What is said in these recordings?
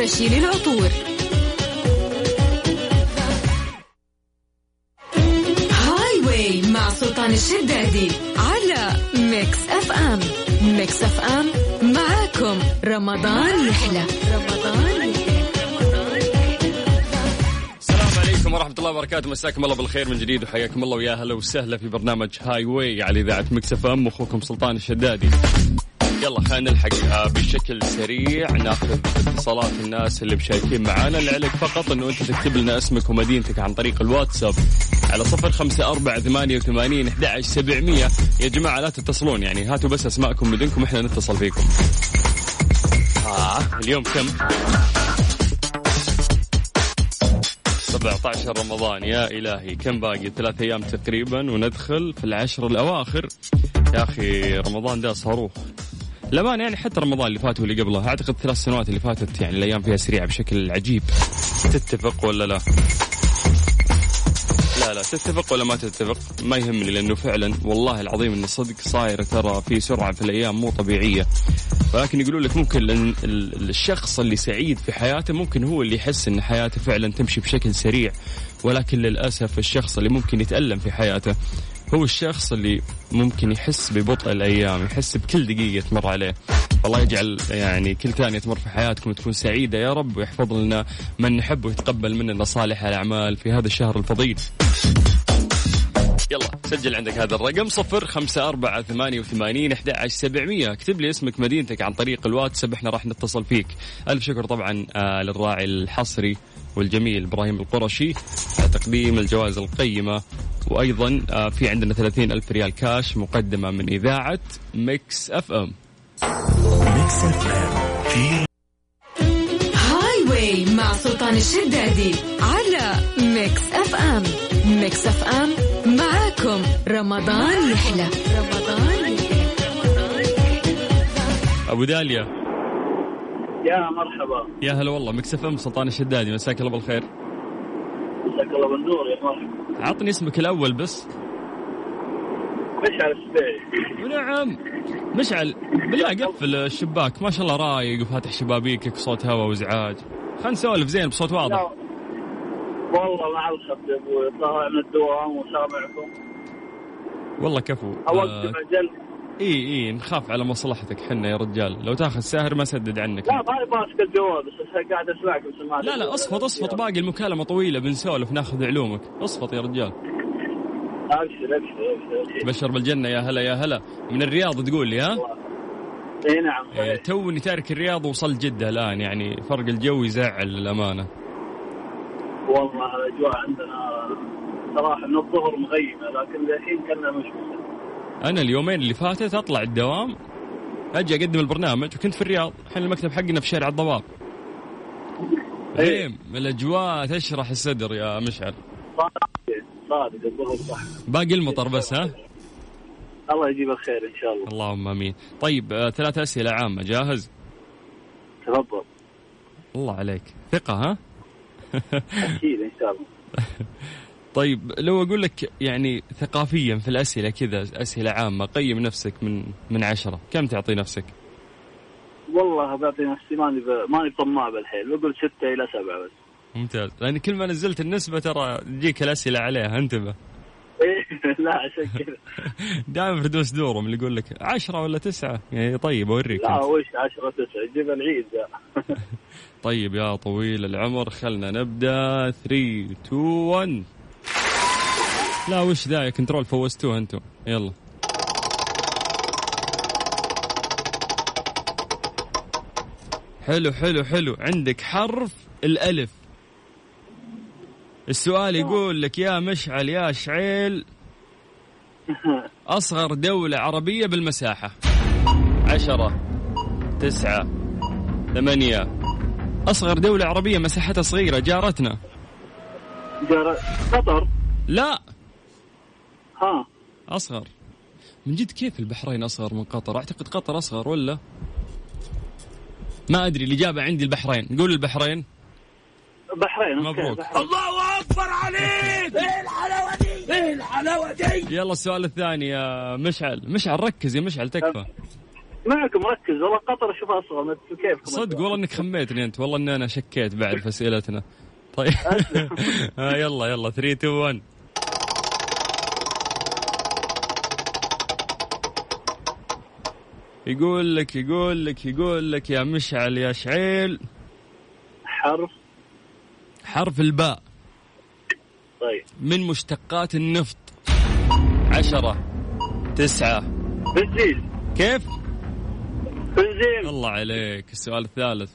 القرشي للعطور Highway مع سلطان الشدادي على Mix FM. Mix FM معاكم رمضان يحلى. رمضان عليكم ورحمة الله وبركاته. مساكم الله بالخير من جديد وحياكم الله ويا هلا وسهلا في برنامج Highway على إذاعة Mix FM. أخوكم سلطان الشدادي. يلا خلينا نلحق آه، بشكل سريع. ناخذ اتصالات الناس اللي مشاركين معانا. اللي عليك فقط إنه أنت تكتب لنا اسمك ومدينتك عن طريق الواتساب على صفر خمسة أربعة ثمانية وثمانين أحد عشر سبعمية. يا جماعة لا تتصلون يعني هاتوا بس أسماءكم ومدنكم إحنا نتصل فيكم. آه اليوم كم؟ 17 رمضان. يا إلهي كم باقي؟ ثلاث أيام تقريبا وندخل في العشر الأواخر. يا أخي رمضان ده صاروخ. لمان يعني حتى رمضان اللي فات واللي قبله أعتقد ثلاث سنوات اللي فاتت يعني الأيام فيها سريعة بشكل عجيب. تتفق ولا لا؟ لا لا تتفق ولا ما تتفق؟ ما يهمني لأنه فعلا والله العظيم أن الصدق صاير ترى في سرعة في الأيام مو طبيعية. ولكن يقولوا لك ممكن الشخص اللي سعيد في حياته ممكن هو اللي يحس إن حياته فعلا تمشي بشكل سريع. ولكن للأسف الشخص اللي ممكن يتألم في حياته هو الشخص اللي ممكن يحس ببطء الأيام يحس بكل دقيقة تمر عليه. الله يجعل يعني كل ثانية تمر في حياتكم تكون سعيدة يا رب ويحفظ لنا من نحب ويتقبل مننا صالح الأعمال في هذا الشهر الفضيل. يلا سجل عندك هذا الرقم صفر خمسة أربعة ثمانية وثمانين أحد سبعمية. اكتب لي اسمك مدينتك عن طريق الواتساب إحنا راح نتصل فيك. ألف شكر طبعا آه للراعي الحصري. والجميل إبراهيم القرشي على تقديم الجوائز القيمة. وأيضا آه في عندنا ثلاثين ألف ريال كاش مقدمة من إذاعة ميكس أف أم. هاي واي مع سلطان الشدادي على Mix FM. Mix FM معاكم رمضان يحلى. رمضان يحلى. أبو داليا. يا مرحبا. يا هلا والله Mix FM سلطان الشدادي مساك الله بالخير. مساك الله بالنور يا مرحبا. عطني اسمك الأول بس. مشعل السبيعي. ونعم. مشعل بالله قفل الشباك ما شاء الله رايق وفاتح شبابيكك صوت هواء وإزعاج. خلينا نسولف زين بصوت واضح. لا، والله مع الخط يا أبوي طالع من الدوام وسامعكم. والله كفو. أوقف آه أجل. إي إي نخاف على مصلحتك حنا يا رجال. لو تاخذ ساهر ما سدد عنك. لا ما ماسك الجوال بس قاعد اسمعكم سماعة لا لا اصفط اصفط. باقي المكالمة طويلة بنسولف ناخذ علومك. اصفط يا رجال. ابشر ابشر ابشر بشر بالجنة يا هلا يا هلا. من الرياض تقول لي ها؟ إي نعم إيه،. توني تارك الرياض وصلت جدة الآن يعني فرق الجو يزعل للأمانة. والله الأجواء عندنا صراحة من الظهر مغيمه لكن للحين كنا مشمسه أنا اليومين اللي فاتت أطلع الدوام أجي أقدم البرنامج وكنت في الرياض الحين المكتب حقنا في شارع الضباب إيه. غيم الأجواء تشرح الصدر يا مشعل. باقي المطر بس ها؟ الله يجيب الخير إن شاء الله. اللهم آمين. طيب آه، ثلاث أسئلة عامة جاهز؟ تفضل. الله عليك. ثقة ها؟ أكيد إن شاء الله. طيب لو أقول لك يعني ثقافيا في الأسئلة كذا أسئلة عامة قيم نفسك من من عشرة كم تعطي نفسك؟ والله بعطي نفسي ماني ب... ماني طماع بالحيل بقول ستة إلى سبعة بس. ممتاز. لأن كل ما نزلت النسبة ترى تجيك الأسئلة عليها انتبه. إيه لا عشان كذا دائما فردوس دورهم اللي يقول لك عشرة ولا تسعة؟ يعني طيب أوريك لا. وش عشرة تسعة؟ جيب العيد طيب يا طويل العمر خلنا نبدأ. 3 2 1 لا وش ذا؟ يا كنترول فوزتوه أنتم يلا. حلو حلو حلو. عندك حرف الألف. السؤال يقول لك يا مشعل يا شعيل أصغر دولة عربية بالمساحة. عشرة تسعة ثمانية. أصغر دولة عربية مساحتها صغيرة. جارتنا. جار قطر. لا. ها. أصغر. من جد كيف البحرين أصغر من قطر؟ أعتقد قطر أصغر ولا؟ ما أدري الإجابة عندي البحرين. قول البحرين. بحرين مبروك. بحرين. يلا السؤال الثاني يا مشعل. مشعل ركز يا مشعل تكفى. معكم ركز. والله قطر اشوفها أصغر ما أدري كيف. صدق والله إنك خميتني أنت. والله اني أنا شكيت بعد في اسئلتنا طيب آه يلا يلا. 3 2 1 يقول لك يقول لك يقول لك يا مشعل يا شعيل. حرف. حرف الباء. طيب. من مشتقات النفط. عشرة تسعة. بنزين. كيف؟ بنزين. الله عليك السؤال الثالث.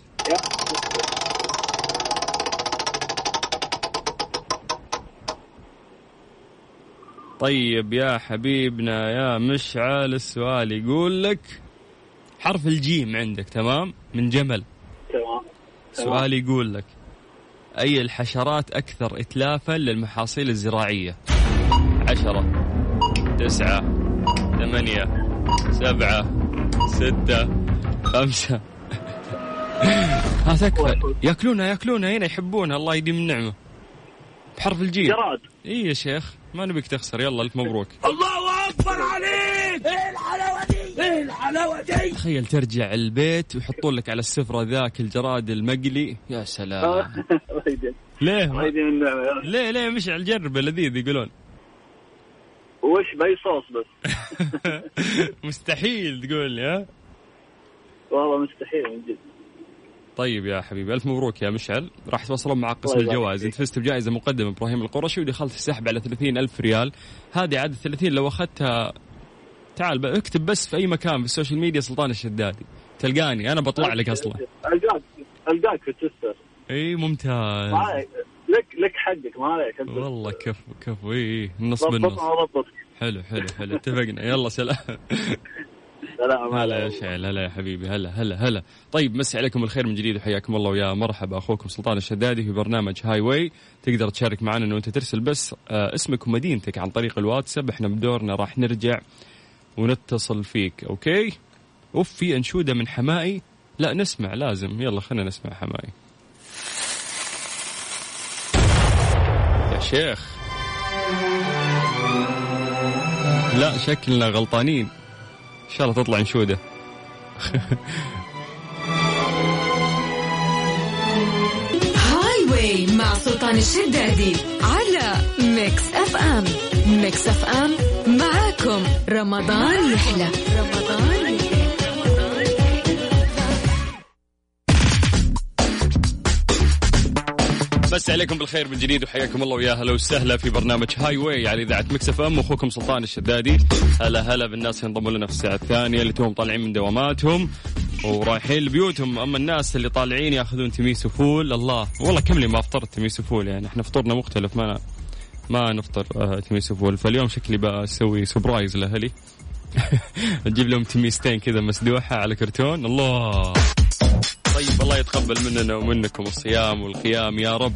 طيب يا حبيبنا يا مشعل السؤال يقول لك حرف الجيم عندك تمام؟ من جمل. تمام. سؤال يقول لك أي الحشرات أكثر إتلافا للمحاصيل الزراعية؟ عشرة تسعة ثمانية سبعة ستة خمسة. ها تكفى ياكلونها ياكلونها هنا يحبونها الله يديم النعمة بحرف الجيم. جراد. اي يا شيخ ما نبيك تخسر يلا ألف مبروك. الله أكبر عليك. الحلاوه دي تخيل ترجع البيت ويحطون لك على السفرة ذاك الجراد المقلي. يا سلام. ليه؟ رب. ليه ليه مشعل جربه لذيذ يقولون؟ وش بأي صوص بس؟ مستحيل تقول لي ها؟ والله مستحيل من جد. طيب يا حبيبي ألف مبروك يا مشعل. راح يتواصلون مع قسم يبارك الجوائز. أنت فزت بجائزة مقدمة إبراهيم القرشي ودخلت في سحب على 30 ألف ريال. هذه عاد 30 لو أخذتها تعال اكتب بس في أي مكان في ال social media سلطان الشدادي. تلقاني. أنا بطلع لك أصلا. القاك ألقاك في تويتر. إي ممتاز. لك لك حقك ما عليك. والله كفو كفو. إي النص بالنص. حلو حلو حلو. اتفقنا. يلا سلام. سلام هلا يا مشعل هلا يا حبيبي. هلا هلا هلا. طيب مسي عليكم الخير من جديد وحياكم الله ويا مرحبا أخوكم سلطان الشدادي في برنامج Highway تقدر تشارك معنا إنه أنت ترسل بس آه اسمك ومدينتك عن طريق الواتساب. إحنا بدورنا راح نرجع. ونتصل فيك أوكي؟ اوف في أنشودة من حمائي. لا نسمع لازم. يلا خلينا نسمع حمائي. يا شيخ. لا شكلنا غلطانين. إن شاء الله تطلع أنشودة. Highway مع سلطان الشدادي. Mix FM Mix FM معاكم. رمضان يحلى. رمضان يحلى عليكم بالخير من جديد وحياكم الله ويا هلا وسهلا في برنامج Highway على إذاعة Mix FM أخوكم سلطان الشدادي. هلا هلا بالناس اللي انضموا لنا في الساعة الثانية اللي توهم طالعين من دواماتهم ورايحين لبيوتهم. أما الناس اللي طالعين ياخذون تميس وفول الله والله كم لي ما افطرت تميس وفول يعني إحنا فطورنا مختلف ما ما نفطر آه، تميس وفول. فاليوم شكلي بسوي surprise لأهلي. نجيب لهم تميستين كذا مسدوحة على كرتون. الله! طيب الله يتقبل مننا ومنكم الصيام والقيام يا رب.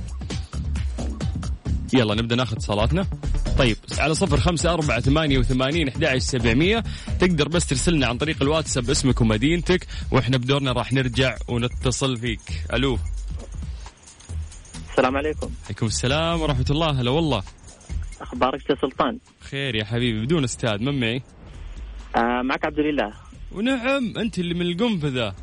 يلا نبدأ ناخذ اتصالاتنا. طيب على صفر خمسة أربعة ثمانية وثمانين أحد سبعمية. تقدر بس ترسلنا عن طريق الواتساب اسمك ومدينتك وإحنا بدورنا راح نرجع ونتصل فيك. ألو. السلام عليكم. عليكم السلام ورحمة الله. هلا والله. أخبارك يا سلطان؟ خير يا حبيبي بدون أستاذ من معي؟ آه معك عبد الإله. ونعم أنت اللي من القنفذة.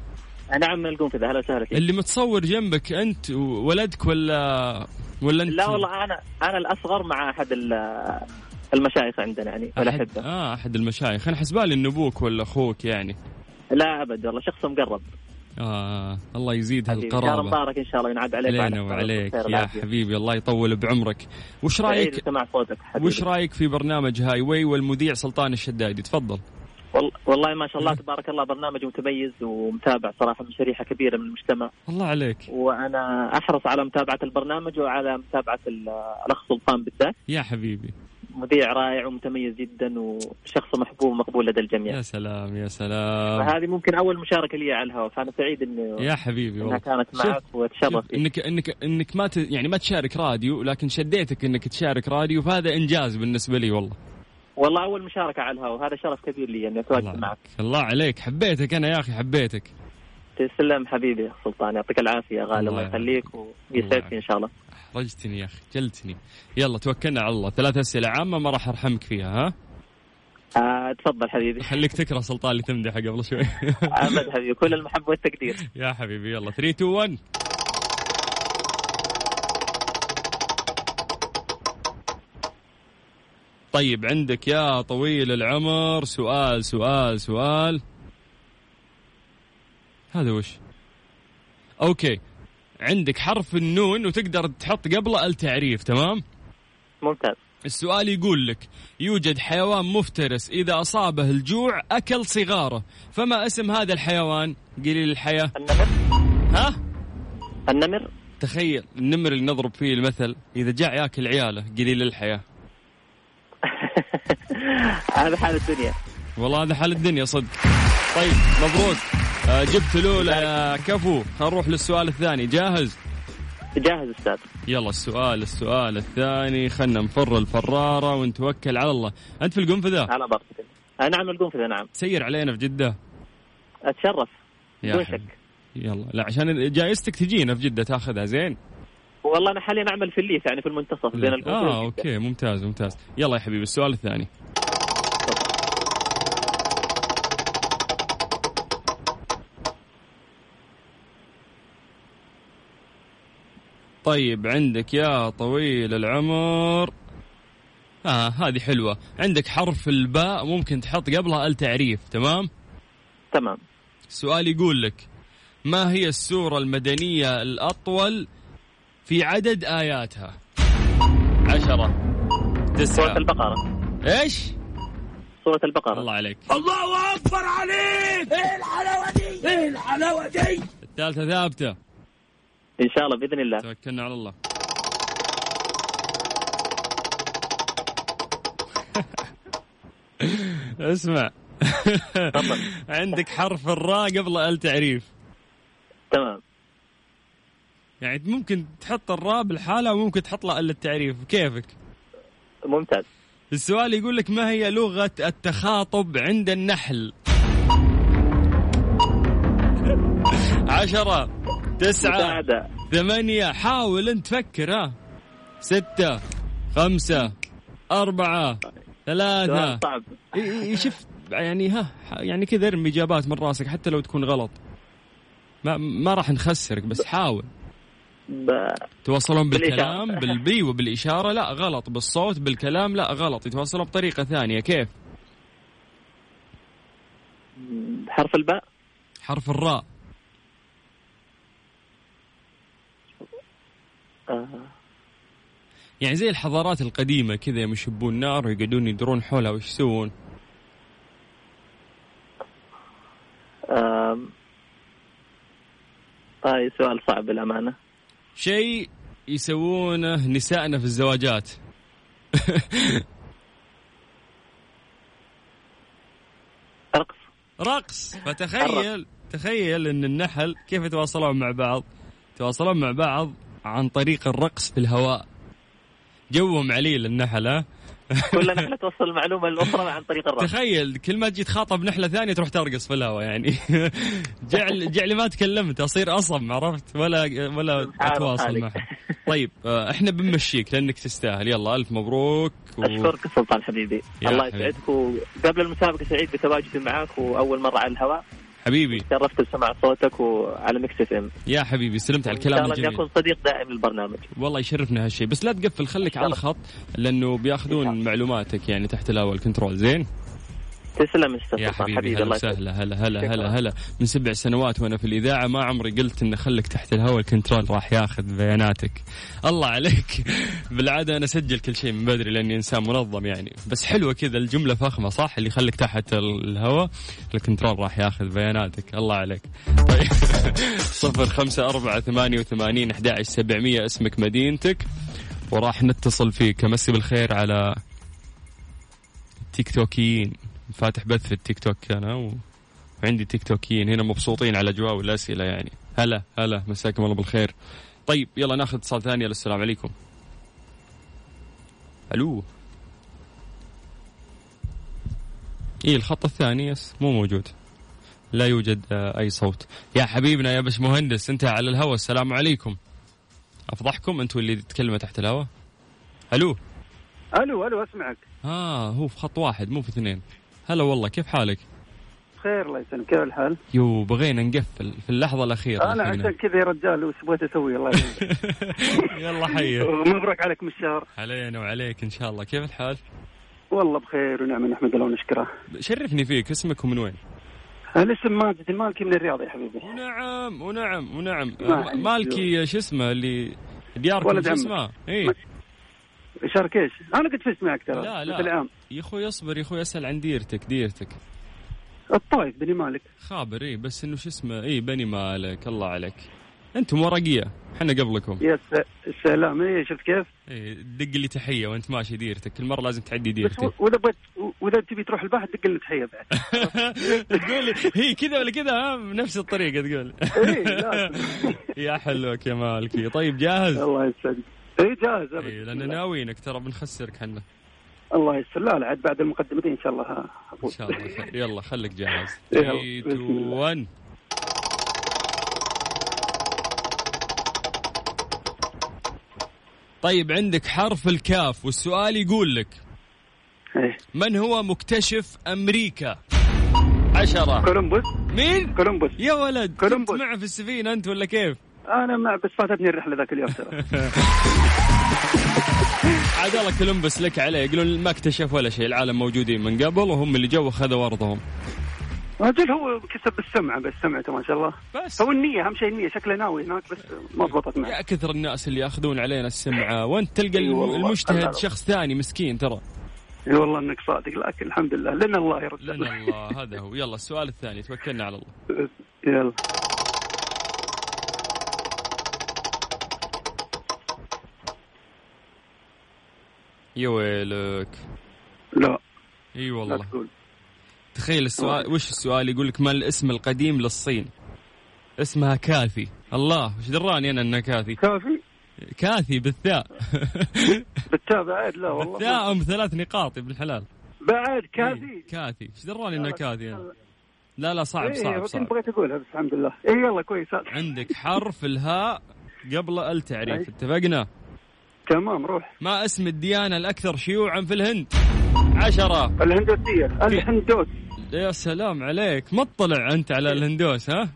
آه، نعم من القنفذة أهلا وسهلا فيك. اللي متصور جنبك أنت وولدك ولا ولا أنت؟ لا والله أنا أنا الأصغر مع أحد ال- المشايخ عندنا يعني أحد والاحبه آه أحد المشايخ. أنا حسبالي إنه أبوك ولا أخوك يعني. لا أبد والله شخص مقرب. آه الله يزيد هالقرابة. مبارك إن شاء الله ينعاد عليك علينا وعليك. يا. حبيبي الله يطول بعمرك. وش صوتك حبيبي. وش رأيك في برنامج هاي واي والمذيع سلطان الشدادي؟ تفضل. وال- والله ما شاء الله تبارك الله برنامج متميز ومتابع صراحة من شريحة كبيرة من المجتمع. الله عليك. وأنا أحرص على متابعة البرنامج وعلى متابعة ال- الأخ سلطان بالذات. يا حبيبي. مذيع رائع ومتميز جدا وشخص محبوب ومقبول لدى الجميع. يا سلام يا سلام. فهذه ممكن أول مشاركة لي على الهواء فأنا سعيد انه يا حبيبي إنها كانت معك واتشرف انك انك إنك ما ت... يعني ما تشارك راديو لكن شديتك إنك تشارك راديو فهذا إنجاز بالنسبة لي والله. والله أول مشاركة على الهواء وهذا شرف كبير لي إني أتواجد معك. الله عليك. حبيتك أنا يا أخي حبيتك. تسلم حبيبي سلطان يعطيك العافية غالي الله يخليك ويسعدك إن شاء الله. احرجتني يا أخي جلتني. يلا توكلنا على الله. ثلاث أسئلة عامة ما راح أرحمك فيها ها؟ آه تفضل حبيبي. خليك تكره سلطان اللي تمدحه قبل شوي. أبد حبيبي كل المحبه والتقدير. يا حبيبي يلا. 3 2 1 طيب عندك يا طويل العمر سؤال سؤال سؤال. هذا وش؟ أوكي. عندك حرف النون وتقدر تحط قبله التعريف تمام؟ ممتاز. السؤال يقول لك يوجد حيوان مفترس إذا أصابه الجوع أكل صغاره فما اسم هذا الحيوان؟ قليل الحياة. النمر. ها؟ النمر. تخيل النمر اللي نضرب فيه المثل إذا جاع ياكل عياله قليل الحياة. هذا حال الدنيا. والله هذا حال الدنيا صدق. طيب مبروك. جبت الأولى يا كفو خلينا نروح للسؤال الثاني. جاهز؟ جاهز أستاذ. يلا السؤال السؤال الثاني. خلنا نفر الفرارة ونتوكل على الله. أنت في القنفذة؟ على. آه نعم القنفذة نعم. سير علينا في جدة. أتشرف. يا بدون حبيبي. شك؟ يلا. لا عشان جائزتك تجينا في جدة تاخذها زين؟ والله أنا حاليا أعمل في الليث يعني في المنتصف بين القنفذة آه وجدة. أوكي ممتاز ممتاز. يلا يا حبيبي السؤال الثاني. طيب عندك يا طويل العمر. آه هذه حلوة. عندك حرف الباء ممكن تحط قبلها التعريف تمام؟ تمام. السؤال يقول لك ما هي السورة المدنية الأطول في عدد آياتها؟ عشرة تسعة. سورة البقرة. إيش؟ سورة البقرة. الله عليك. الله أكبر عليك! إيه الحلاوة دي؟ إيه الحلاوة دي؟ الثالثة ثابتة. إن شاء الله بإذن الله. توكلنا على الله. اسمع. عندك حرف الراء قبل التعريف تمام. يعني ممكن تحط الراء بالحالة وممكن تحط له التعريف. كيفك؟ ممتاز. السؤال يقول لك ما هي لغة التخاطب عند النحل؟ عشرة. تسعة مساعدة ثمانية. حاول أنت تفكر ها. ستة خمسة أربعة ثلاثة. صعب. شوف يعني ها يعني كذا ارمي إجابات من راسك حتى لو تكون غلط. ما ما راح نخسرك بس حاول. ب- يتواصلون. بالكلام بالبي وبالإشارة لا غلط. بالصوت بالكلام لا غلط. يتواصلون بطريقة ثانية. كيف؟ حرف الباء؟ حرف الراء. آه. يعني زي الحضارات القديمة كذا يوم يشبون نار ويقعدون يدرون حولها وش يسوون. هاي سؤال صعب بالأمانة شيء يسوونه نسائنا في الزواجات. رقص. رقص. فتخيل تخيل إن النحل كيف يتواصلون مع بعض؟ يتواصلون مع بعض عن طريق الرقص في الهواء. جوهم عليل النحل ها كل نحلة توصل المعلومة للأخرى عن طريق الرقص. تخيل كل ما تجي تخاطب نحلة ثانية تروح ترقص في الهواء يعني. جعل جعلي ما تكلمت أصير أصم عرفت؟ ولا ولا حالك. معها طيب آه، إحنا بنمشيك لأنك تستاهل. يلا ألف مبروك و... أشكرك سلطان حبيبي. الله. يسعدك وقبل المسابقة سعيد بتواجدي معك وأول مرة على الهواء. حبيبي. شرفت بسمع صوتك وعلى Mix FM. يا حبيبي سلمت على الكلام الجميل. أكون صديق دائم للبرنامج. والله يشرفنا هالشيء بس لا تقفل خليك على الخط لأنه بياخذون معلوماتك يعني تحت الهواء ال control زين؟ تسلم أستاذ يا سلطان حبيبي هلا وسهلا هلا هلا هلا. هلا. من سبع سنوات وأنا في الإذاعة ما عمري قلت إن خليك تحت الهواء ال control راح ياخذ بياناتك. الله عليك. بالعادة أنا أسجل كل شيء من بدري لأني إنسان منظم يعني. بس حلوة كذا الجملة فخمة صح؟ اللي يخليك تحت الهواء ال control راح ياخذ بياناتك. الله عليك. طيب. صفر خمسة أربعة ثمانية وثمانين أحد سبعمية اسمك مدينتك. وراح نتصل فيك. أمسي بالخير على تيك توكيين. فاتح بث في التيك توك أنا. وعندي تيك توكيين. هنا مبسوطين على الأجواء والأسئلة يعني. هلا هلا مساكم الله بالخير. طيب يلا ناخذ اتصال ثاني. السلام عليكم. ألو. اي الخط الثاني يس مو موجود. لا يوجد آه، أي صوت. يا حبيبنا يا بش مهندس أنت على الهواء السلام عليكم. أفضحكم أنتوا اللي تتكلموا تحت الهواء ألو. ألو ألو أسمعك. آه هو في خط واحد مو في اثنين. هلا والله كيف حالك؟ بخير الله يسلمك كيف الحال؟ يو بغينا نقفل في اللحظة الأخيرة أنا لحقنا. عشان كذا يا رجال وش بغيت أسوي الله يسلمك يلا حي مبروك عليكم الشهر علينا وعليك إن شاء الله كيف الحال؟ والله بخير ونعم نحمد الله ونشكره شرفني فيك اسمك ومن وين؟ الاسم ماجد المالكي من الرياض يا حبيبي ونعم ونعم ونعم ما- مالكي شو اسمه اللي دياركم شو. اسمه؟ اي شارك إيش؟ أنا قد فزت معك ترى لا لا العام يا أخوي اصبر يا أخوي أسأل عن ديرتك ديرتك. الطايف بني مالك. خابر اي بس إنه شو اسمه اي بني مالك الله عليك. أنتم ورقية إحنا قبلكم. يا س- السلام. إيه شفت كيف؟ اي دق لي تحية وأنت ماشي ديرتك. كل مرة لازم تعدي و- وإذا بغيت وإذا تبي تروح البحر دق لنا تحية بعد. تقول لي هي كذا ولا كذا؟ ها بنفس الطريقة تقول. لازم يا حلوك يا مالكي. طيب جاهز؟ الله يسعدك. إيه جاهز. اي لأن ناويينك ترى بنخسرك حنا. الله يسر لا لا عاد بعد المقدمتين إن شاء الله إن. شاء الله خير يلا خليك جاهز. يلا، 3 بسم 2 الله. 1 طيب عندك حرف الكاف والسؤال يقول لك إيه. من هو مكتشف أمريكا؟ عشرة. كولومبوس. مين؟ كولومبوس. يا ولد كولومبوس. معه في السفينة أنت ولا كيف؟ أنا مع بس فاتتني الرحلة ذاك اليوم ترى. عاد الله كولومبس لك عليه. يقولون ما اكتشف ولا شيء العالم موجودين من قبل وهم اللي جو خذوا أرضهم. رجل هو كسب بالسمعه بس سمعته ما شاء الله. بس. هو النية أهم شيء النية شكله ناوي هناك بس ما ضبطت معه. يا كثر الناس اللي ياخذون علينا السمعة. وانت تلقى أي والله. المجتهد. شخص ثاني مسكين ترى. أي والله إنك صادق لكن الحمد لله لنا الله رجال لنا الله هذا هو. يلا السؤال الثاني توكلنا على الله. يلا. يا ويلك لا. إي لا والله تقول. تخيل السؤال وش السؤال يقول لك ما الاسم القديم للصين؟ اسمها كاثي الله وش دراني أنا إنها كاثي كافي؟ كاثي بالثاء. بالتاء بعد؟ لا والله. بالثاء أم ثلاث نقاط يا ابن الحلال. بعد؟ كافي؟ إيه، كاثي إيش دراني إنها كاثي أنا؟ لا لا. صعب صعب صعب. بغيت أقولها بس الحمد لله. إي يلا كويس. عندك حرف الهاء قبل التعريف. اتفقنا؟ تمام روح. ما اسم الديانة الأكثر شيوعا في الهند؟ عشرة. الهندوسية الهندوس. يا سلام عليك. مطلع أنت على الهندوس ها؟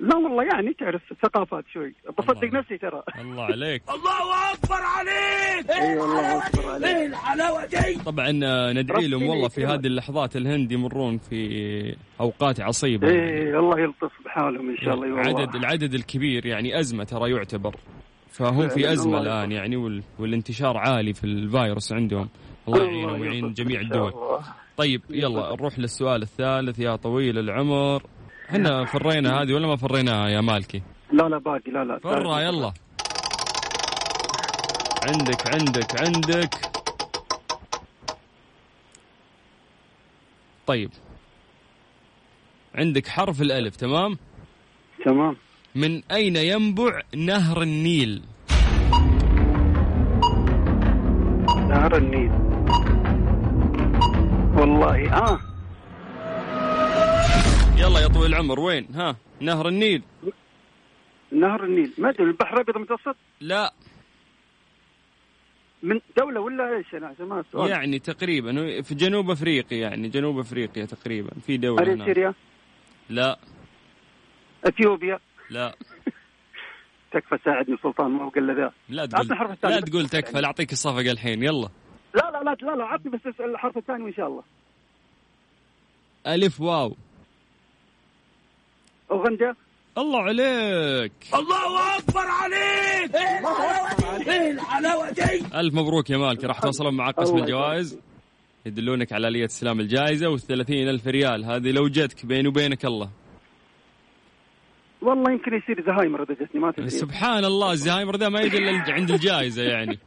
لا والله يعني تعرف ثقافات شوي. بصدق. نفسي ترى. الله عليك. الله أكبر عليك! اي والله أكبر عليك. إيه الحلاوة دي! طبعا آه، ندعي لهم والله في. هذه اللحظات الهند يمرون في أوقات عصيبة. اي الله يلطف بحالهم إن شاء الله اي والله. عدد العدد الكبير يعني أزمة ترى يعتبر. فهم في الله الآن يعني وال... والانتشار عالي في الفيروس عندهم. الله يعينهم ويعين جميع الدول. طيب يلا نروح للسؤال الثالث. يا طويل العمر إحنا فرينا هذه ولا ما فريناها يا مالكي؟ لا لا باقي. لا لا فرا يلا. عندك عندك عندك. طيب. عندك حرف الألف تمام؟ تمام. من أين ينبع نهر النيل؟ نهر النيل. والله آه. يلا يا طويل العمر وين؟ ها نهر النيل. نهر النيل. ما أدري البحر الأبيض المتوسط؟ لا. من دولة ولا إيش؟ أنا عشان ما السؤال يعني تقريبا في جنوب أفريقيا يعني جنوب أفريقيا تقريبا في دولة هناك. أريتريا؟ لا. إثيوبيا؟ لا. تكفى ساعدني سلطان ما بقى الا ذا. لا تقول لا. تقول تكفى لا أعطيك الصفقة الحين يلا. لا لا لا لا لا عطني بس الحرف الثاني وإن شاء الله. ألف واو. اوغندا الله عليك. الله أكبر عليك! إيه الحلاوه دي ألف مبروك يا مالك راح توصلون مع قسم الجوائز. يدلونك على آلية استلام الجائزة والثلاثين ألف ريال. هذه لو جتك بيني وبينك الله. والله يمكن يصير زهايمر إذا جتني ما تدري. سبحان الله الزهايمر ذا ما يجي إلا عند الجائزة يعني.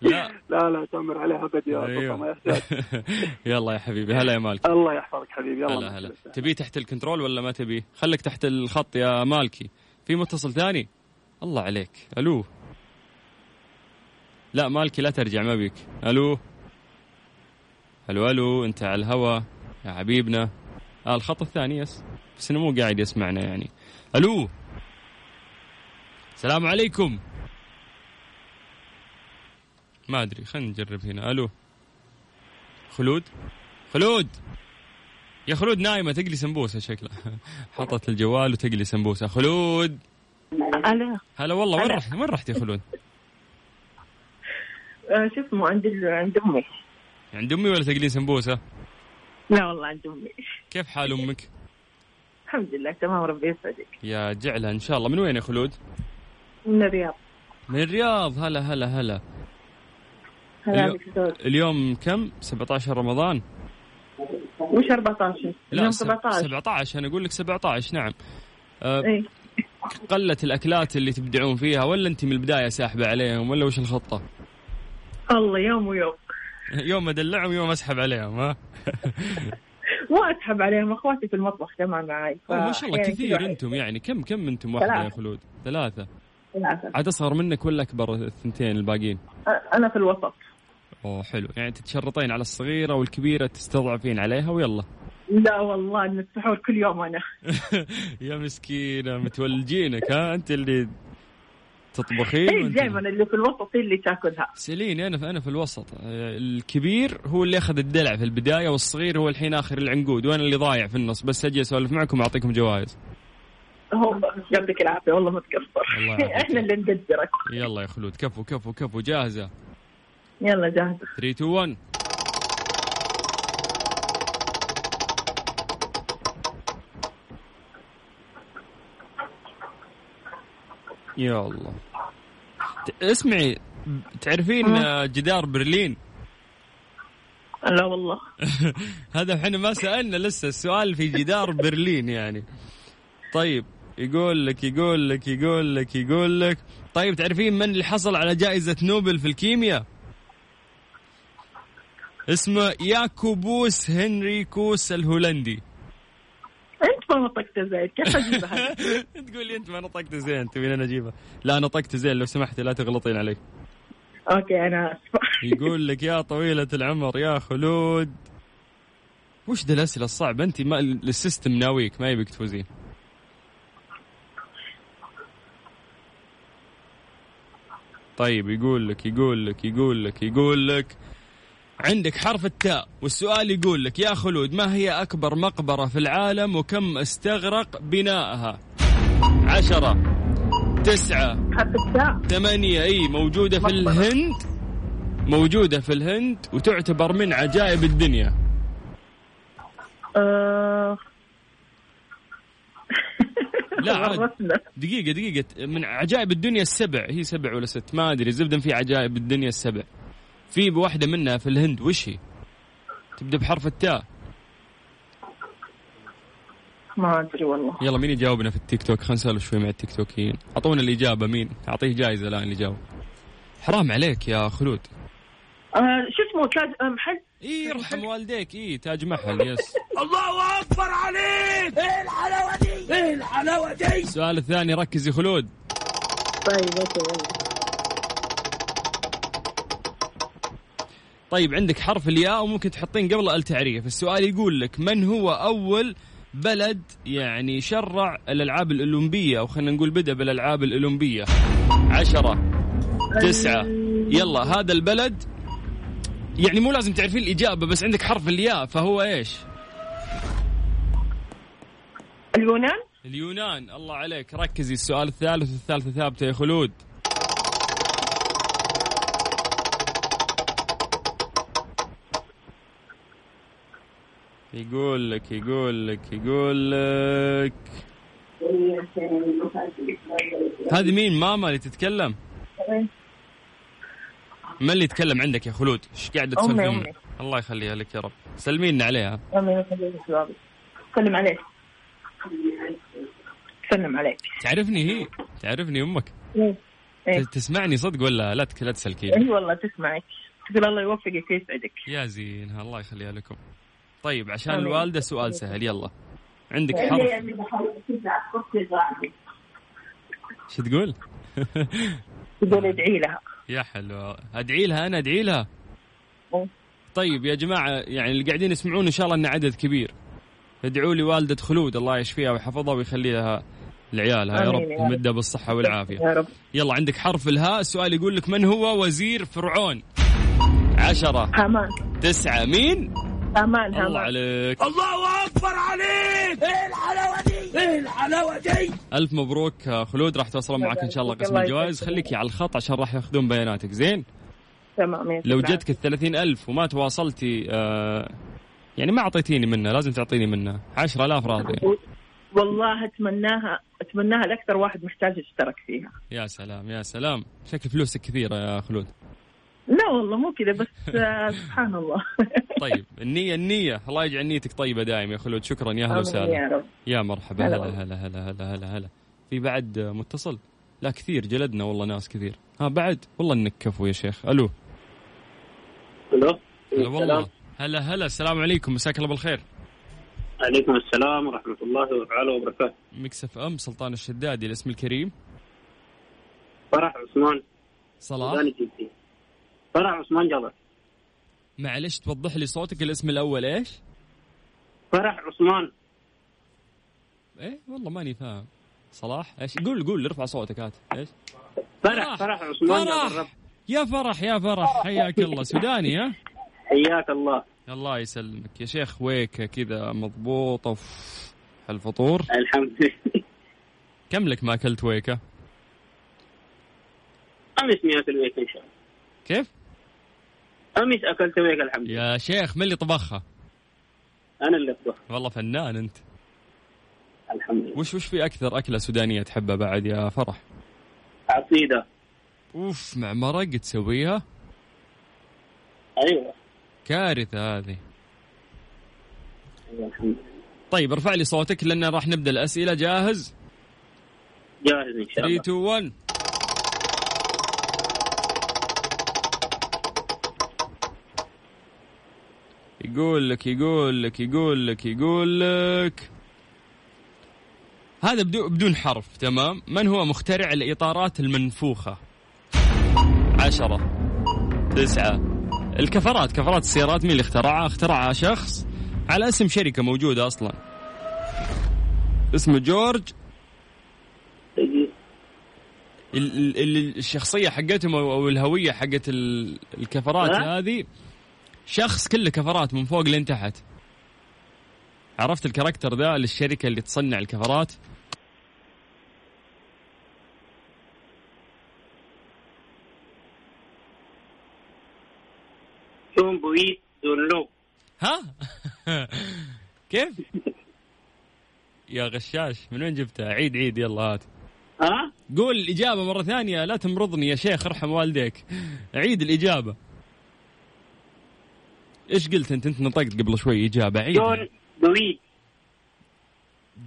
لا. لا لا تامر عليها أبد يا يحتاج. يلا يا حبيبي هلا يا مالك الله يحفظك حبيبي يلا هلا هلا. تبي تحت ال control ولا ما تبي؟ خليك تحت الخط يا مالكي. في متصل ثاني؟ الله عليك. ألو. لا مالكي لا ترجع ما بيك. ألو. ألو ألو أنت على الهوا يا حبيبنا. آه الخط الثاني يس. بس إنه مو قاعد يسمعنا يعني. ألو. السلام عليكم. ما أدري خلينا نجرب هنا. ألو. خلود؟ خلود! يا خلود نايمة تقلي سمبوسة شكلها. حطت الجوال وتقلي سمبوسة. خلود! ألو. هلا والله وين. رحت؟ وين رحت يا خلود؟ آه، شو اسمه عند عند أمي. عند أمي ولا تقلين سمبوسة؟ لا والله عند أمي. كيف حال أمك؟ الحمد لله تمام ربي يسعدك. يا جعلها إن شاء الله. من وين يا خلود؟ من الرياض. من الرياض. هلا هلا هلا. هلا اليوم-. اليوم كم؟ 17 رمضان. وش 14 لا اليوم سب- 17 17 أنا أقول لك 17 نعم. أه اي قلت الأكلات اللي تبدعون فيها ولا أنت من البداية ساحبة عليهم ولا وش الخطة؟ الله يوم ويوم. يوم أدلعهم يوم أسحب عليهم ها؟ مو أسحب عليهم أخواتي في المطبخ كمان معي ف- ما شاء الله كثير أنتم يعني. كم كم أنتم واحدة يا ثلاثة. خلود؟ ثلاثة. واحد ثلاثة. عاد أصغر منك ولا أكبر الثنتين الباقيين؟ أنا في الوسط. أوه حلو. يعني تتشرطين على الصغيرة والكبيرة تستضعفين عليها ويلا. لا والله من السحور كل يوم أنا. يا مسكينة متولجينك ها؟ أنت اللي تطبخين دائما اللي في الوسط هي اللي تاكلها؟ سليني أنا في أنا في الوسط. الكبير هو اللي أخذ الدلع في البداية والصغير هو الحين آخر العنقود. وأنا اللي ضايع في النص. بس أجي أسولف معكم وأعطيكم جوائز. هو يعطيك العافية. والله ما تقصر. إحنا اللي نقدرك يلا يا خلود. كفو كفو كفو. جاهزة. يلا جاهزة. 3 2 1 يا الله. اسمعي تعرفين آه، جدار برلين؟ لا والله. هذا إحنا ما سألنا لسه السؤال في جدار برلين يعني. طيب يقول لك يقول لك يقول لك يقول لك. طيب تعرفين من اللي حصل على جائزة نوبل في الكيمياء؟ اسمه ياكوبوس هنريكوس الهولندي. ما نطقت زين. كيف أجيبها تقول لي أنت ما نطقت زين تبين أنا اجيبها لا نطقت زين لو سمحتي لا تغلطين علي. okay أنا اسفه يقول لك يا طويلة العمر يا خلود. وش ذا الأسئلة الصعبة؟ أنت ما ال system ناويك ما يبيك تفوزين. طيب يقول لك يقول لك يقول لك يقول لك. عندك حرف التاء. والسؤال يقول لك يا خلود ما هي أكبر مقبرة في العالم وكم استغرق بنائها عشرة تسعة حرف التاء. ثمانية. إي موجودة في. الهند. موجودة في الهند وتعتبر من عجائب الدنيا. آه، لا عاد. دقيقة دقيقة. من عجائب الدنيا السبع. هي سبع ولا ست؟ ما أدري. زبدا في عجائب الدنيا السبع. في واحدة منها في الهند وش هي؟ تبدأ بحرف التاء. ما أدري والله. يلا مين يجاوبنا في التيك توك؟ خلينا نسولف شوي مع التيك توكيين. أعطونا الإجابة مين؟ أعطيه جائزة الآن اللي يجاوب حرام عليك يا خلود. آه، شو اسمه؟ تاج آه، محل؟ إي يرحم والديك. إي تاج محل yes. الله أكبر عليك! إيه الحلاوة دي؟ إيه الحلاوة دي؟ السؤال الثاني ركز يا خلود. طيب okay طيب عندك حرف الياء وممكن تحطين قبل التعريف. السؤال يقول لك من هو أول بلد يعني شرع الألعاب الأولمبية؟ أو خلينا نقول بدأ بالألعاب الأولمبية. عشرة تسعة. يلا هذا البلد. يعني مو لازم تعرفين الإجابة بس عندك حرف الياء فهو إيش؟ اليونان؟ اليونان. الله عليك. ركزي السؤال الثالث والثالثة ثابتة يا خلود. يقول لك يقول لك يقول لك هذه مين؟ ماما اللي تتكلم؟ من اللي يتكلم عندك يا خلود؟ إيش أمي، تسولفين أمي. الله يخليها لك يا رب. سلمينا عليها. أمي سلم عليك. سلم عليك. تعرفني هي؟ تعرفني أمك؟ إيه. ت- تسمعني صدق ولا لا تك- لا تسلكين اي والله تسمعك. تقول الله يوفقك ويسعدك. يا زينها الله يخليها لكم. طيب عشان آمين. الوالدة سؤال سهل. يلا. عندك حرف. شو تقول؟ تقول ادعي لها. يا حلوة. أدعي لها أنا أدعي لها. أوه. طيب يا جماعة يعني اللي قاعدين يسمعون إن شاء الله ان عدد كبير. ادعوا لي والدة خلود الله يشفيها ويحفظها ويخليها العيال ها يا رب. يمدها بالصحة والعافية. يا رب. يلا عندك حرف الهاء. السؤال يقول لك من هو وزير فرعون؟ عشرة. هامان تسعة. مين؟ هامان الله عليك. الله أكبر عليك. إيه الحلاوة دي؟ إيه الحلاوة دي؟ ألف مبروك خلود. راح توصلون معك إن شاء الله قسم الجوائز. خليكي على الخط عشان راح ياخذون بياناتك. زين؟ تمام لو. جتك الثلاثين ألف وما تواصلتي آه يعني ما أعطيتيني منها لازم تعطيني منها عشرة آلاف راضي. والله أتمناها أتمناها لأكثر واحد محتاج يشترك فيها. يا سلام يا سلام. شكل فلوسك كثيرة يا خلود. لا والله مو كذا بس آه، سبحان الله طيب النية النية. الله يجعل نيتك طيبة دائم يا خلود شكرا. يا هلا آمين وسهلا يا رب. يا مرحبا. هلا هلا. هلا هلا هلا هلا في بعد متصل؟ لا كثير. جلدنا والله ناس كثير. ها بعد. والله إنك كفو يا شيخ. ألو. ألو. هلا والله. هلا هلا. السلام عليكم. مساك الله بالخير. عليكم السلام ورحمة الله تعالى وبركاته. مكسف أم سلطان الشدادي الاسم الكريم. فرح عثمان. صلاح. فرح عثمان جبر معلش توضح لي صوتك الاسم الأول إيش؟ فرح عثمان. إيه والله ماني فاهم. صلاح؟ إيش؟ قول قول ارفع صوتك هات. إيش؟ فرح فرح عثمان فرح. يا فرح يا فرح. حياك الله. سوداني ها؟ حياك الله. الله يسلمك. يا شيخ ويكه كذا مضبوطه الفطور الحمد لله. كم لك ما أكلت ويكة؟ امس مئة الويك إن شاء الله. كيف؟ امس أكلت ويك الحمد لله يا شيخ من اللي طبخها؟ أنا اللي اطبخ والله فنان أنت. الحمد لله. وش وش في أكثر أكلة سودانية تحبها بعد يا فرح؟ عصيدة. أوف مع مرق تسويها؟ أيوه. كارثة هذه. أيوه الحمد لله. طيب ارفع لي صوتك لأن راح نبدأ الأسئلة. جاهز؟ جاهز إن شاء 3 الله 2 1 يقول لك يقول لك يقول لك يقول لك هذا بدو- بدون حرف تمام؟ من هو مخترع الإطارات المنفوخة؟ عشرة تسعة. الكفرات كفرات السيارات مين اللي اخترعها؟ اخترعها شخص على اسم شركة موجودة أصلا. اسمه جورج. ال- ال- ال- الشخصية حقتهم أو أو الهوية حقت ال- الكفرات؟ هذه شخص كله كفرات من فوق لين تحت. عرفت ال character ذا للشركة اللي تصنع الكفرات؟ بويت ها؟ كيف؟ يا غشاش من وين جبتها عيد عيد يلا هات. ها؟ قول الإجابة مرة ثانية لا تمرضني يا شيخ ارحم والديك. عيد الإجابة. إيش قلت أنت؟ أنت نطقت قبل شوي إجابة عيد. جون بويت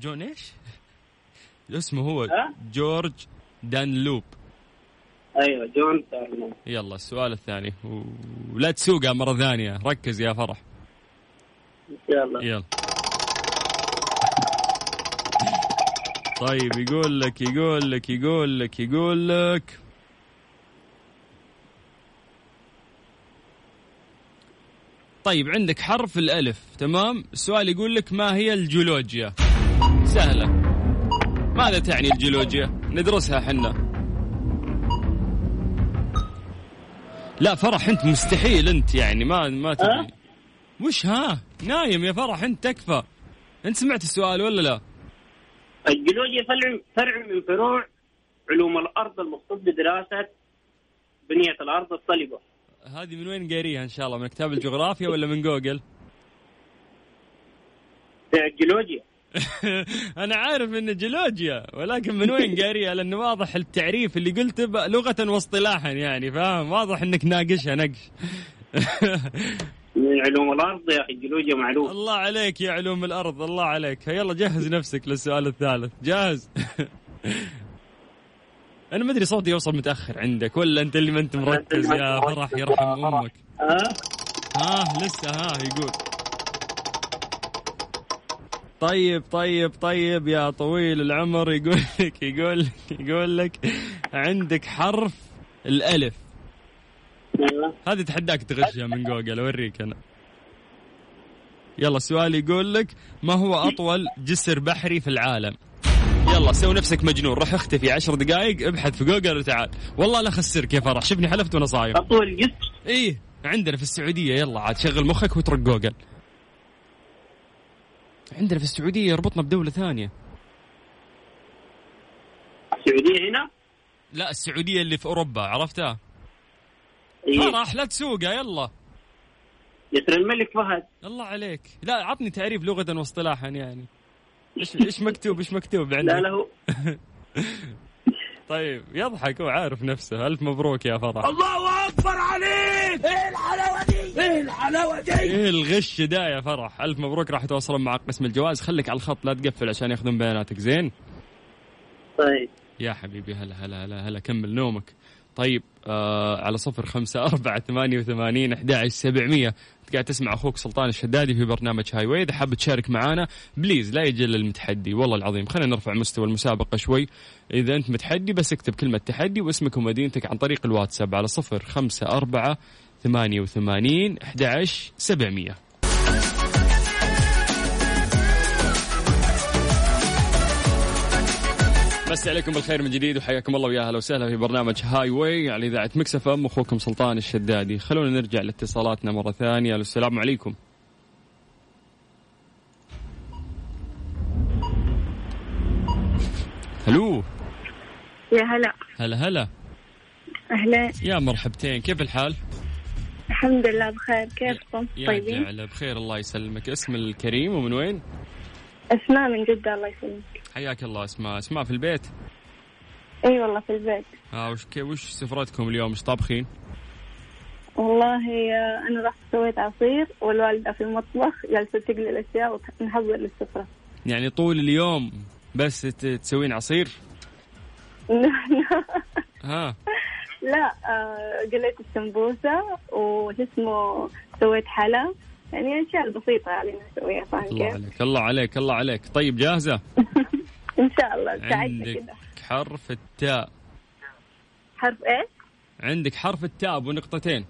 جون إيش؟ اسمه هو ها؟ جورج دانلوب. أيوه جون تارنو. يلا السؤال الثاني. ولا تسوقها مرة ثانية. ركز يا فرح. الله يلا. طيب يقول لك يقول لك يقول لك يقول لك. طيب عندك حرف الألف تمام؟ السؤال يقول لك ما هي الجيولوجيا؟ سهلة. ماذا تعني الجيولوجيا؟ ندرسها حنا. لا فرح انت مستحيل انت يعني ما ما تدري وش ها؟ نايم يا فرح انت تكفى. انت سمعت السؤال ولا لا؟ الجيولوجيا فرع فرع من فروع علوم الأرض المختص بدراسة بنية الأرض الصلبه هذه من وين قاريها إن شاء الله؟ من كتاب الجغرافيا ولا من جوجل؟ الجيولوجيا أنا عارف انه جيولوجيا ولكن من وين قاريها؟ لأنه واضح التعريف اللي قلته لغة واصطلاحا يعني فاهم؟ واضح إنك ناقشها نقش. من علوم الأرض يا أخي الجيولوجيا معلوم الله عليك يا علوم الأرض الله عليك. يلا جهز نفسك للسؤال الثالث. جاهز. أنا ما أدري صوتي يوصل متأخر عندك ولا أنت اللي ما أنت مركز؟ يا فرح يرحم أمك. ها؟ ها لسه ها يقول. طيب طيب طيب يا طويل العمر يقول لك يقول لك يقول لك عندك حرف الألف. أيوه. هذه تحداك تغشها من جوجل أوريك أنا. يلا السؤال يقول لك ما هو أطول جسر بحري في العالم؟ يلا سوي نفسك مجنون روح اختفي عشر دقائق ابحث في جوجل وتعال. والله لا خسرك يا فرح شوفني حلفت وأنا صايم أطول الجسر إيه عندنا في السعودية يلا عاد شغل مخك واترك جوجل. عندنا في السعودية يربطنا بدولة ثانية. السعودية هنا؟ لا السعودية اللي في أوروبا عرفتها؟ إيه. فرح لا تسوقها يلا. جسر الملك فهد. الله عليك. لا عطني تعريف لغة واصطلاحا يعني. إيش إيش مكتوب؟ إيش مكتوب عندك؟ لا له طيب يضحك هو عارف نفسه. ألف مبروك يا فرح الله أكبر عليك! إيه الحلاوة دي؟ إيه الحلاوة دي؟ إيه الغش ده يا فرح. ألف مبروك راح يتواصلون معك قسم الجواز خليك على الخط لا تقفل عشان ياخذون بياناتك. زين؟ طيب. يا حبيبي هلا هلا هلا هلا كمل نومك. طيب آه على صفر خمسة أربعة ثمانية وثمانين أحد عشر سبعمية. قاعد تسمع أخوك سلطان الشدادي في برنامج Highway إذا حاب تشارك معانا please لا يجي إلا المتحدي. والله العظيم خلينا نرفع مستوى المسابقة شوي. إذا أنت متحدي بس اكتب كلمة تحدي واسمك ومدينتك عن طريق الواتساب على صفر خمسة أربعة ثمانية وثمانين أحد عشر سبعمية. مسي عليكم بالخير من جديد وحياكم الله ويا أهلا وسهلا في برنامج Highway على إذاعة Mix FM أخوكم سلطان الشدادي. خلونا نرجع لاتصالاتنا مرة ثانية. ألو السلام عليكم. هلو يا هلا. هلا هلا. أهلا. يا مرحبتين. كيف الحال؟ الحمد لله بخير. كيفكم؟ يا طيبين؟ جعله بخير الله يسلمك. اسم الكريم ومن وين؟ أسماء من جدة الله يسلمك. حياك الله اسماء. اسماء في البيت؟ أي والله في البيت. آه وش وش سفرتكم اليوم؟ إيش طابخين؟ والله آه، أنا رحت سويت عصير والوالدة في المطبخ جالسة تقلي الأشياء ونحضر للسفرة. يعني طول اليوم بس تسوين عصير؟ ها؟ لا آه، قليت السمبوسة وش اسمه سويت حلا. يعني أشياء بسيطة يعني نسويها فاهم الله؟ عليك الله عليك الله عليك. طيب جاهزة؟ إن شاء الله ساعدنا عندك كذا. حرف التاء. حرف إيش؟ عندك حرف التاء ونقطتين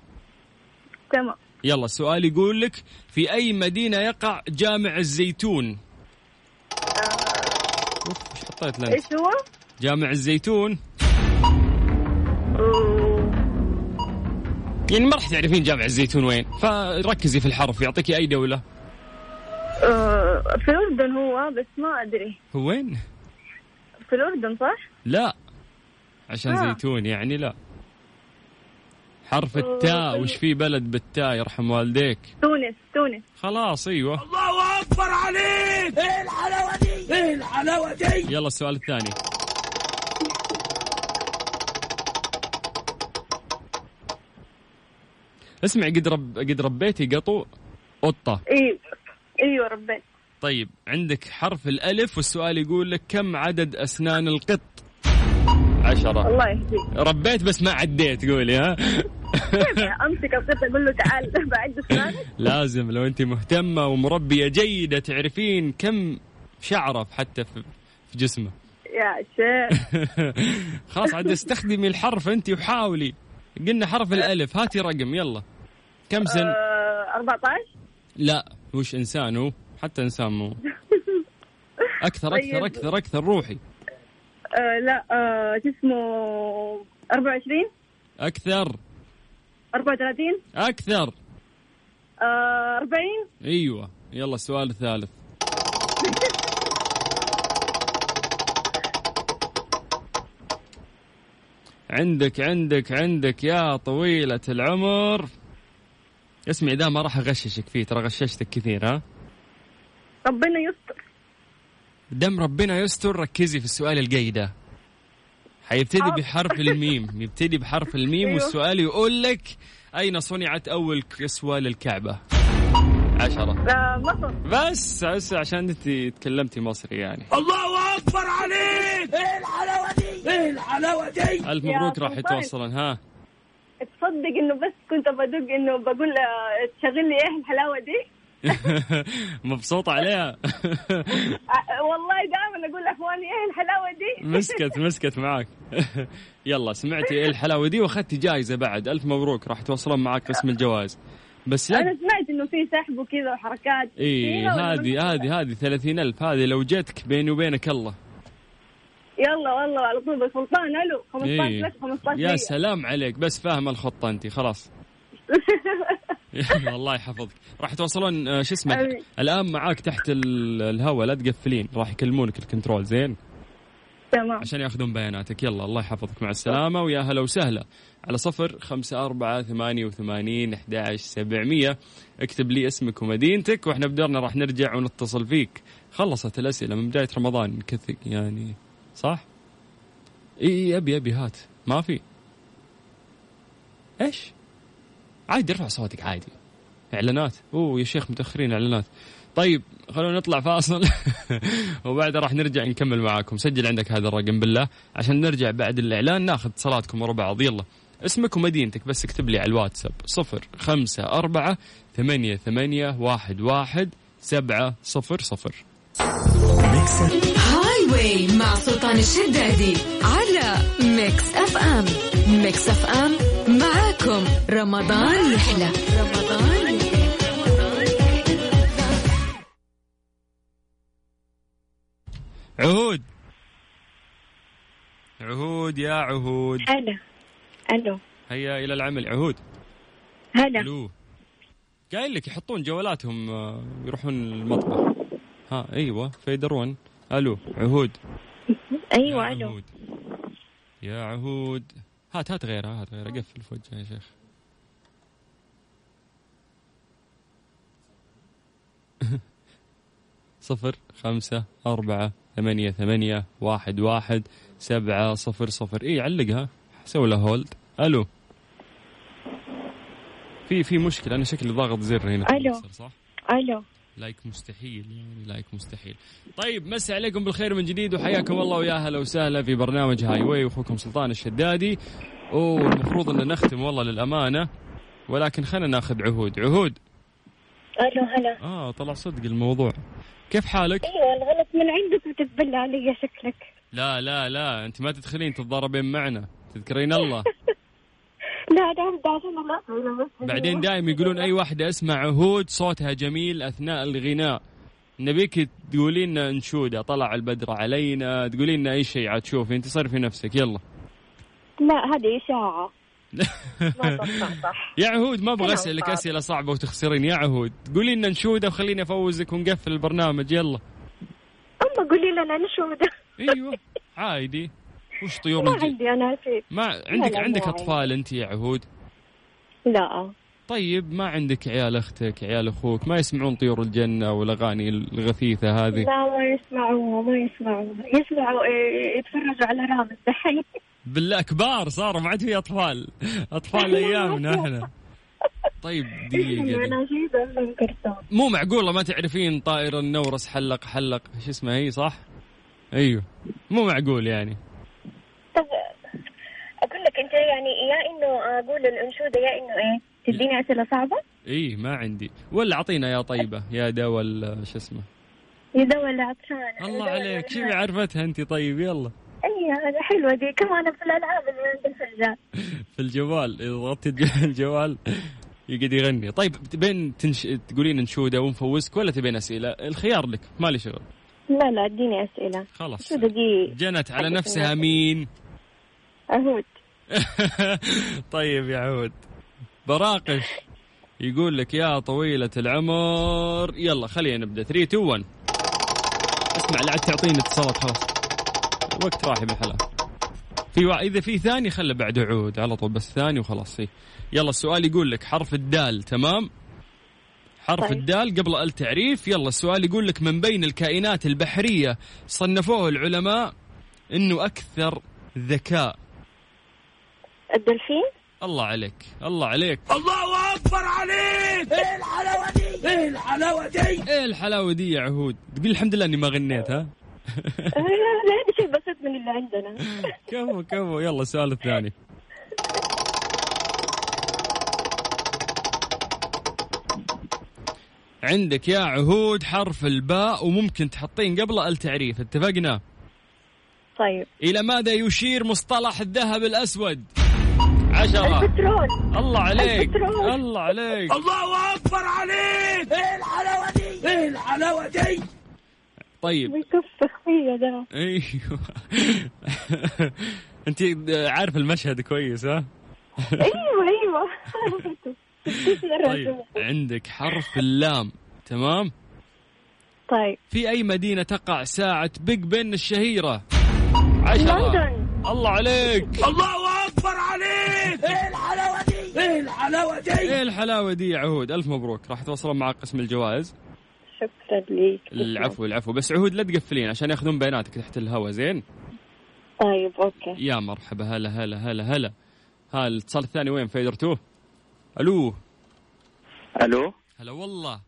تمام. يلا السؤال يقول لك في أي مدينة يقع جامع الزيتون؟ أوف إيش حطيت لنا؟ إيش هو؟ جامع الزيتون. يعني ما راح تعرفين جامع الزيتون وين فركزي في الحرف يعطيكي أي دولة. آه، في الأردن هو بس ما أدري. هو وين؟ في الأردن صح؟ لا. عشان آه. زيتون يعني لا. حرف التاء. وش في بلد بالتاء يرحم والديك؟ تونس تونس. خلاص أيوه. الله أكبر عليك! إيه الحلاوة دي؟ إيه الحلاوة دي؟ يلا السؤال الثاني. اسمع قد رب قد ربيتي قطو؟ قطة. أيوه إيوه ربيت. طيب عندك حرف الألف والسؤال يقول لك كم عدد أسنان القط؟ عشرة. الله يهديك. ربيت بس ما عديت قولي ها؟ أمسك القط أقول له تعال بعد اسنانك لازم لو أنت مهتمة ومربية جيدة تعرفين كم شعرة حتى في جسمه. يا شيخ. خلاص عاد استخدمي الحرف أنت وحاولي. قلنا حرف الألف هاتي رقم يلا. كم سن؟ آه 14 لا وش إنسان هو؟ حتى إنسان مو. أكثر أكثر طيب. أكثر أكثر روحي. آه لا آه شو اسمه 24 أكثر. 34 أكثر. آه 40 أيوه. يلا السؤال الثالث عندك عندك عندك يا طويلة العمر. اسمعي ذا ما راح أغششك فيه ترى غششتك كثير ها؟ ربنا يستر. دم ربنا يستر. ركزي في السؤال الجاي ده. حيبتدي حاضر. بحرف الميم. يبتدي بحرف الميم أيوه. والسؤال يقول لك أين صنعت أول كسوة للكعبة عشرة. آه مصر. بس بس عشان انت تكلمتي مصري يعني. الله أكبر عليك! إيه الحلاوة دي؟ إيه الحلاوة دي؟ ألف يا مبروك راح. يتوصلن ها. تصدق إنه بس كنت بدق إنه بقول آه، تشغل لي إيه الحلاوة دي؟ مبسوط عليها. والله دائما أقول لأخواني إيه الحلاوة دي؟ مسكت مسكت معاك. يلا سمعتي إيه الحلاوة دي وأخذتي جايزة بعد. ألف مبروك راح يتوصلون معاك قسم الجوائز. بس لا أنا سمعت إنه في سحب وكذا وحركات. إي ولا هذه هذه هذه ثلاثين ألف. هذه لو جتك بيني وبينك الله يلا والله على طول بالسلطان. ألو 15 إيه. لك 15 يا. سلام عليك. بس فاهم الخطة انت خلاص. الله يحفظك راح توصلون آه، شو اسمه. الآن معاك تحت ال- الهواء لا تقفلين راح يكلمونك ال control زين؟ تمام. عشان ياخذون بياناتك. يلا الله يحفظك. مع السلامة ويا هلا وسهلا. على صفر خمسة أربعة ثمانية وثمانين أحد عشر سبعمية. اكتب لي اسمك ومدينتك وإحنا بدرنا راح نرجع ونتصل فيك. خلصت الأسئلة من بداية رمضان. كثير يعني صح؟ إي أبي أبي هات. ما في. إيش؟ عادي ارفع صوتك عادي. إعلانات. أوه يا شيخ متأخرين إعلانات. طيب خلونا نطلع فاصل. وبعدها راح نرجع نكمل معاكم. سجل عندك هذا الرقم بالله. عشان نرجع بعد الإعلان ناخذ اتصالاتكم ورا بعض يلا. اسمك ومدينتك بس اكتب لي على الواتساب. صفر خمسة أربعة ثمانية ثمانية واحد واحد سبعة صفر صفر. Highway مع سلطان الشدادي على Mix FM. Mix FM معاكم رمضان يحلى. رمضان يحلى عهود. عهود يا عهود. هلا. ألو هيا إلى العمل. عهود. هلا. ألو. قايل لك يحطون جوالاتهم آه، يروحون المطبخ. ها أيوه فيدرون. ألو عهود. أيوه ألو. يا عهود. هات هات غيرها هات غيرها. قفل في وجهها يا شيخ. صفر خمسة أربعة ثمانية ثمانية واحد واحد سبعة صفر صفر. إيه علقها سوي له هولد. ألو. في في مشكلة. أنا شكلي ضاغط زر هنا. ألو. صح؟ ألو. لايك مستحيل يعني لايك مستحيل. طيب مسي عليكم بالخير من جديد وحياكم الله ويا هلا وسهلا في برنامج Highway واخوكم سلطان الشدادي والمفروض أن نختم والله للأمانة ولكن خلينا ناخذ عهود. عهود. ألو هلا آه طلع صدق الموضوع. كيف حالك؟ أيوه الغلط من عندك وتتبلى علي شكلك. لا لا لا أنت ما تدخلين تتضاربين معنا. تذكرين الله. لا بس بعدين دائما يقولون أي واحدة اسمع عهود صوتها جميل أثناء الغناء. نبيك تقولين لنا انشوده طلع البدر علينا تقولين لنا أي شيء عاد شوفي أنت صرفي نفسك يلا. لا هذه إشاعة. يا عهود ما أبغى أسألك. أسئلة صعبة وتخسرين يا عهود. قولي لنا انشوده وخليني أفوزك ونقفل البرنامج يلا. أما قولي لنا نشودة. أيوه عادي. وش طيور ما. عندي أنا شيء ما عندك لا، عندك مو عندي. أطفال أنت يا عهود؟ لا. طيب ما عندك عيال أختك عيال أخوك ما يسمعون طيور الجنة والأغاني الغثيثة هذه؟ لا ما يسمعوا ما يسمعوا يسمعوا يتفرجوا على رامز دحين. بالله كبار صاروا ما عاد في أطفال. أطفال أيامنا إحنا. طيب دقيقة مو معقولة ما تعرفين طائر النورس حلق حلق شو اسمها هي صح؟ أيوه مو معقول يعني. طب أقول لك أنت يعني يا إنه أقول الانشوده يا إنه إيه تديني أسئلة صعبة؟ إيه ما عندي. ولا أعطينا يا طيبة يا دوا شو اسمه؟ يدور العطشان. الله عليك شو عرفتها أنت طيب يلا. إي هذا حلوة دي كمان في الألعاب اللي عند الفنجان في الجوال إذا ضغطت الج- الجوال يقعد يغني. طيب تبين تنش... تقولين أنشودة ونفوزك ولا تبين أسئلة؟ الخيار لك مالي شغل. لا لا اديني أسئلة. خلاص. دي جنت على نفسها. مين؟ اهود طيب يا عود براقش يقول لك يا طويلة العمر يلا خلينا نبدأ. 3 2 1 اسمع لا عاد تعطيني اتصالات خلاص. وقت راح بالحلال في وا... إذا في ثاني خله بعد عود على طول بس ثاني وخلاص هي. يلا السؤال يقول لك حرف الدال تمام؟ حرف طيب. الدال قبل التعريف يلا السؤال يقول لك من بين الكائنات البحرية صنفوه العلماء إنه أكثر ذكاء؟ الدلفين؟ الله عليك الله عليك. الله أكبر عليك! إيه الحلاوة دي؟ إيه الحلاوة دي؟ إيه الحلاوة دي يا عهود؟ تقول الحمد لله إني ما غنيت ها؟ لا هذا شيء بسيط من اللي عندنا. كفو كفو يلا السؤال الثاني. عندك يا عهود حرف الباء وممكن تحطين قبله التعريف اتفقنا؟ طيب. إلى ماذا يشير مصطلح الذهب الأسود؟ عشرة. البترول. الله عليك. البترول. الله عليك. الله أكبر عليك. إيه؟ الحلاوة دي؟ إيه الحلاوة دي؟ طيب. بيكفخ فيا ده. أيوه. أنت عارف المشهد كويس ها؟ أيوه أيوه. طيب عندك حرف اللام تمام؟ طيب. في أي مدينة تقع ساعة بيج بن الشهيرة؟ عشرة. لندن. الله عليك. الله أكبر عليك. إيه الحلاوة دي؟ إيه الحلاوة دي؟ إيه الحلاوة دي يا عهود؟ ألف مبروك. راح توصلون معك قسم الجوائز. شكرا لك العفو العفو. بس عهود لا تقفلين عشان ياخذون بياناتك تحت الهواء زين؟ طيب okay. يا مرحبا. هلا هلا هلا هلا. ها الاتصال الثاني وين؟ فيدرتوه ألو. ألو. هلا والله.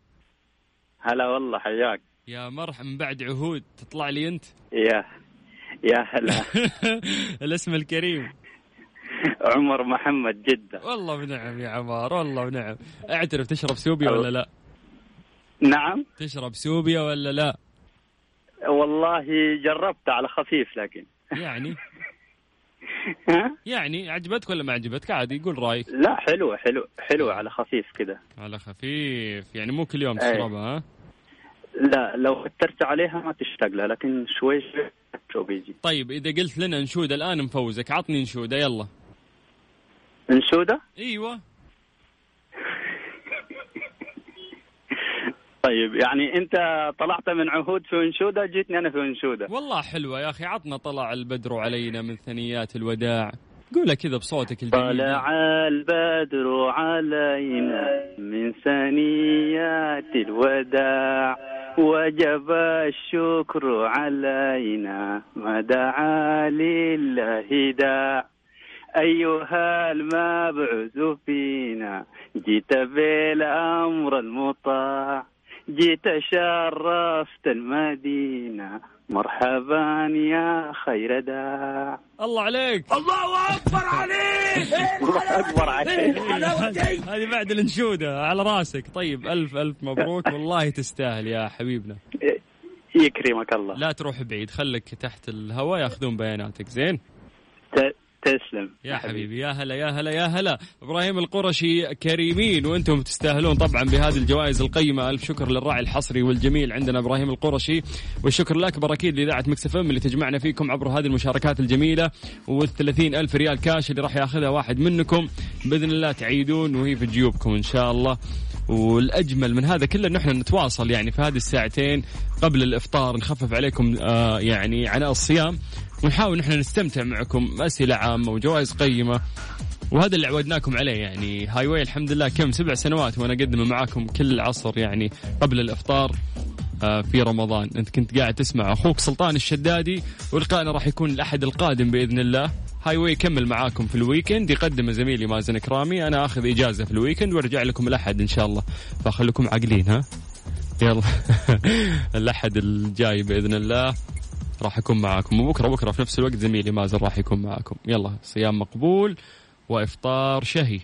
هلا والله حياك. يا مرحبا. من بعد عهود تطلع لي أنت؟ يا يا هلا. الاسم الكريم. عمر محمد جدة. والله ونعم يا عمار والله ونعم أعترف تشرب سوبيا ولا لا؟ نعم. تشرب سوبيا ولا لا؟ والله جربت على خفيف لكن. يعني؟ ها؟ يعني عجبتك ولا ما عجبتك؟ عادي قول رأيك. لا حلوة حلو حلوة على خفيف كده. على خفيف يعني مو كل يوم. تشربها ها؟ لا لو كترت عليها ما تشتاق لها لكن شوي شوي شو بيجي طيب إذا قلت لنا انشوده الآن مفوزك عطني انشوده يلا. انشودة أيوه. طيب يعني أنت طلعت من عهود في انشودة جيتني أنا في انشودة والله حلوة يا أخي عطنا طلع البدر علينا من ثنيات الوداع. قولها كذا بصوتك الجميل. طلع البدر علينا من ثنيات الوداع وجب الشكر علينا ما دعا لله داع. أيها المبعوث فينا جيت بالأمر المطاع جيت شرفت المدينة. مرحبا يا خير داع. الله عليك. الله أكبر عليك. الله أكبر عليك. هذه بعد الانشودة على راسك. طيب ألف ألف مبروك. والله تستاهل يا حبيبنا. يكرمك الله. لا تروح بعيد. خليك تحت الهواء ياخذون بياناتك. زين؟ تسلم يا حبيبي. يا هلا يا هلا يا هلا. إبراهيم القرشي كريمين وأنتم تستاهلون طبعا بهذه الجوائز القيمة. ألف شكر للراعي الحصري والجميل عندنا إبراهيم القرشي. والشكر الاكبر أكيد لإذاعة Mix FM اللي تجمعنا فيكم عبر هذه المشاركات الجميلة. وال ألف ريال كاش اللي راح ياخذها واحد منكم. بإذن الله تعيدون وهي في جيوبكم إن شاء الله. والأجمل من هذا كله إن إحنا نتواصل يعني في هذه الساعتين قبل الإفطار. نخفف عليكم آه يعني عناء الصيام. ونحاول نحن نستمتع معكم. أسئلة عامة وجوائز قيمة. وهذا اللي عودناكم عليه يعني. Highway الحمد لله كم؟ سبع سنوات وأنا أقدم معاكم كل عصر يعني قبل الإفطار آه، في رمضان. أنت كنت قاعد تسمع أخوك سلطان الشدادي ولقائنا راح يكون الأحد القادم بإذن الله. Highway يكمل معاكم في ال weekend. يقدم زميلي مازن كرامي أنا آخذ إجازة في ال weekend وأرجع لكم الأحد إن شاء الله. فخليكم عاقلين ها؟ يلا. الأحد الجاي بإذن الله. راح أكون معاكم. وبكره بكره في نفس الوقت زميلي مازن راح يكون معاكم. يلا صيام مقبول وإفطار شهي.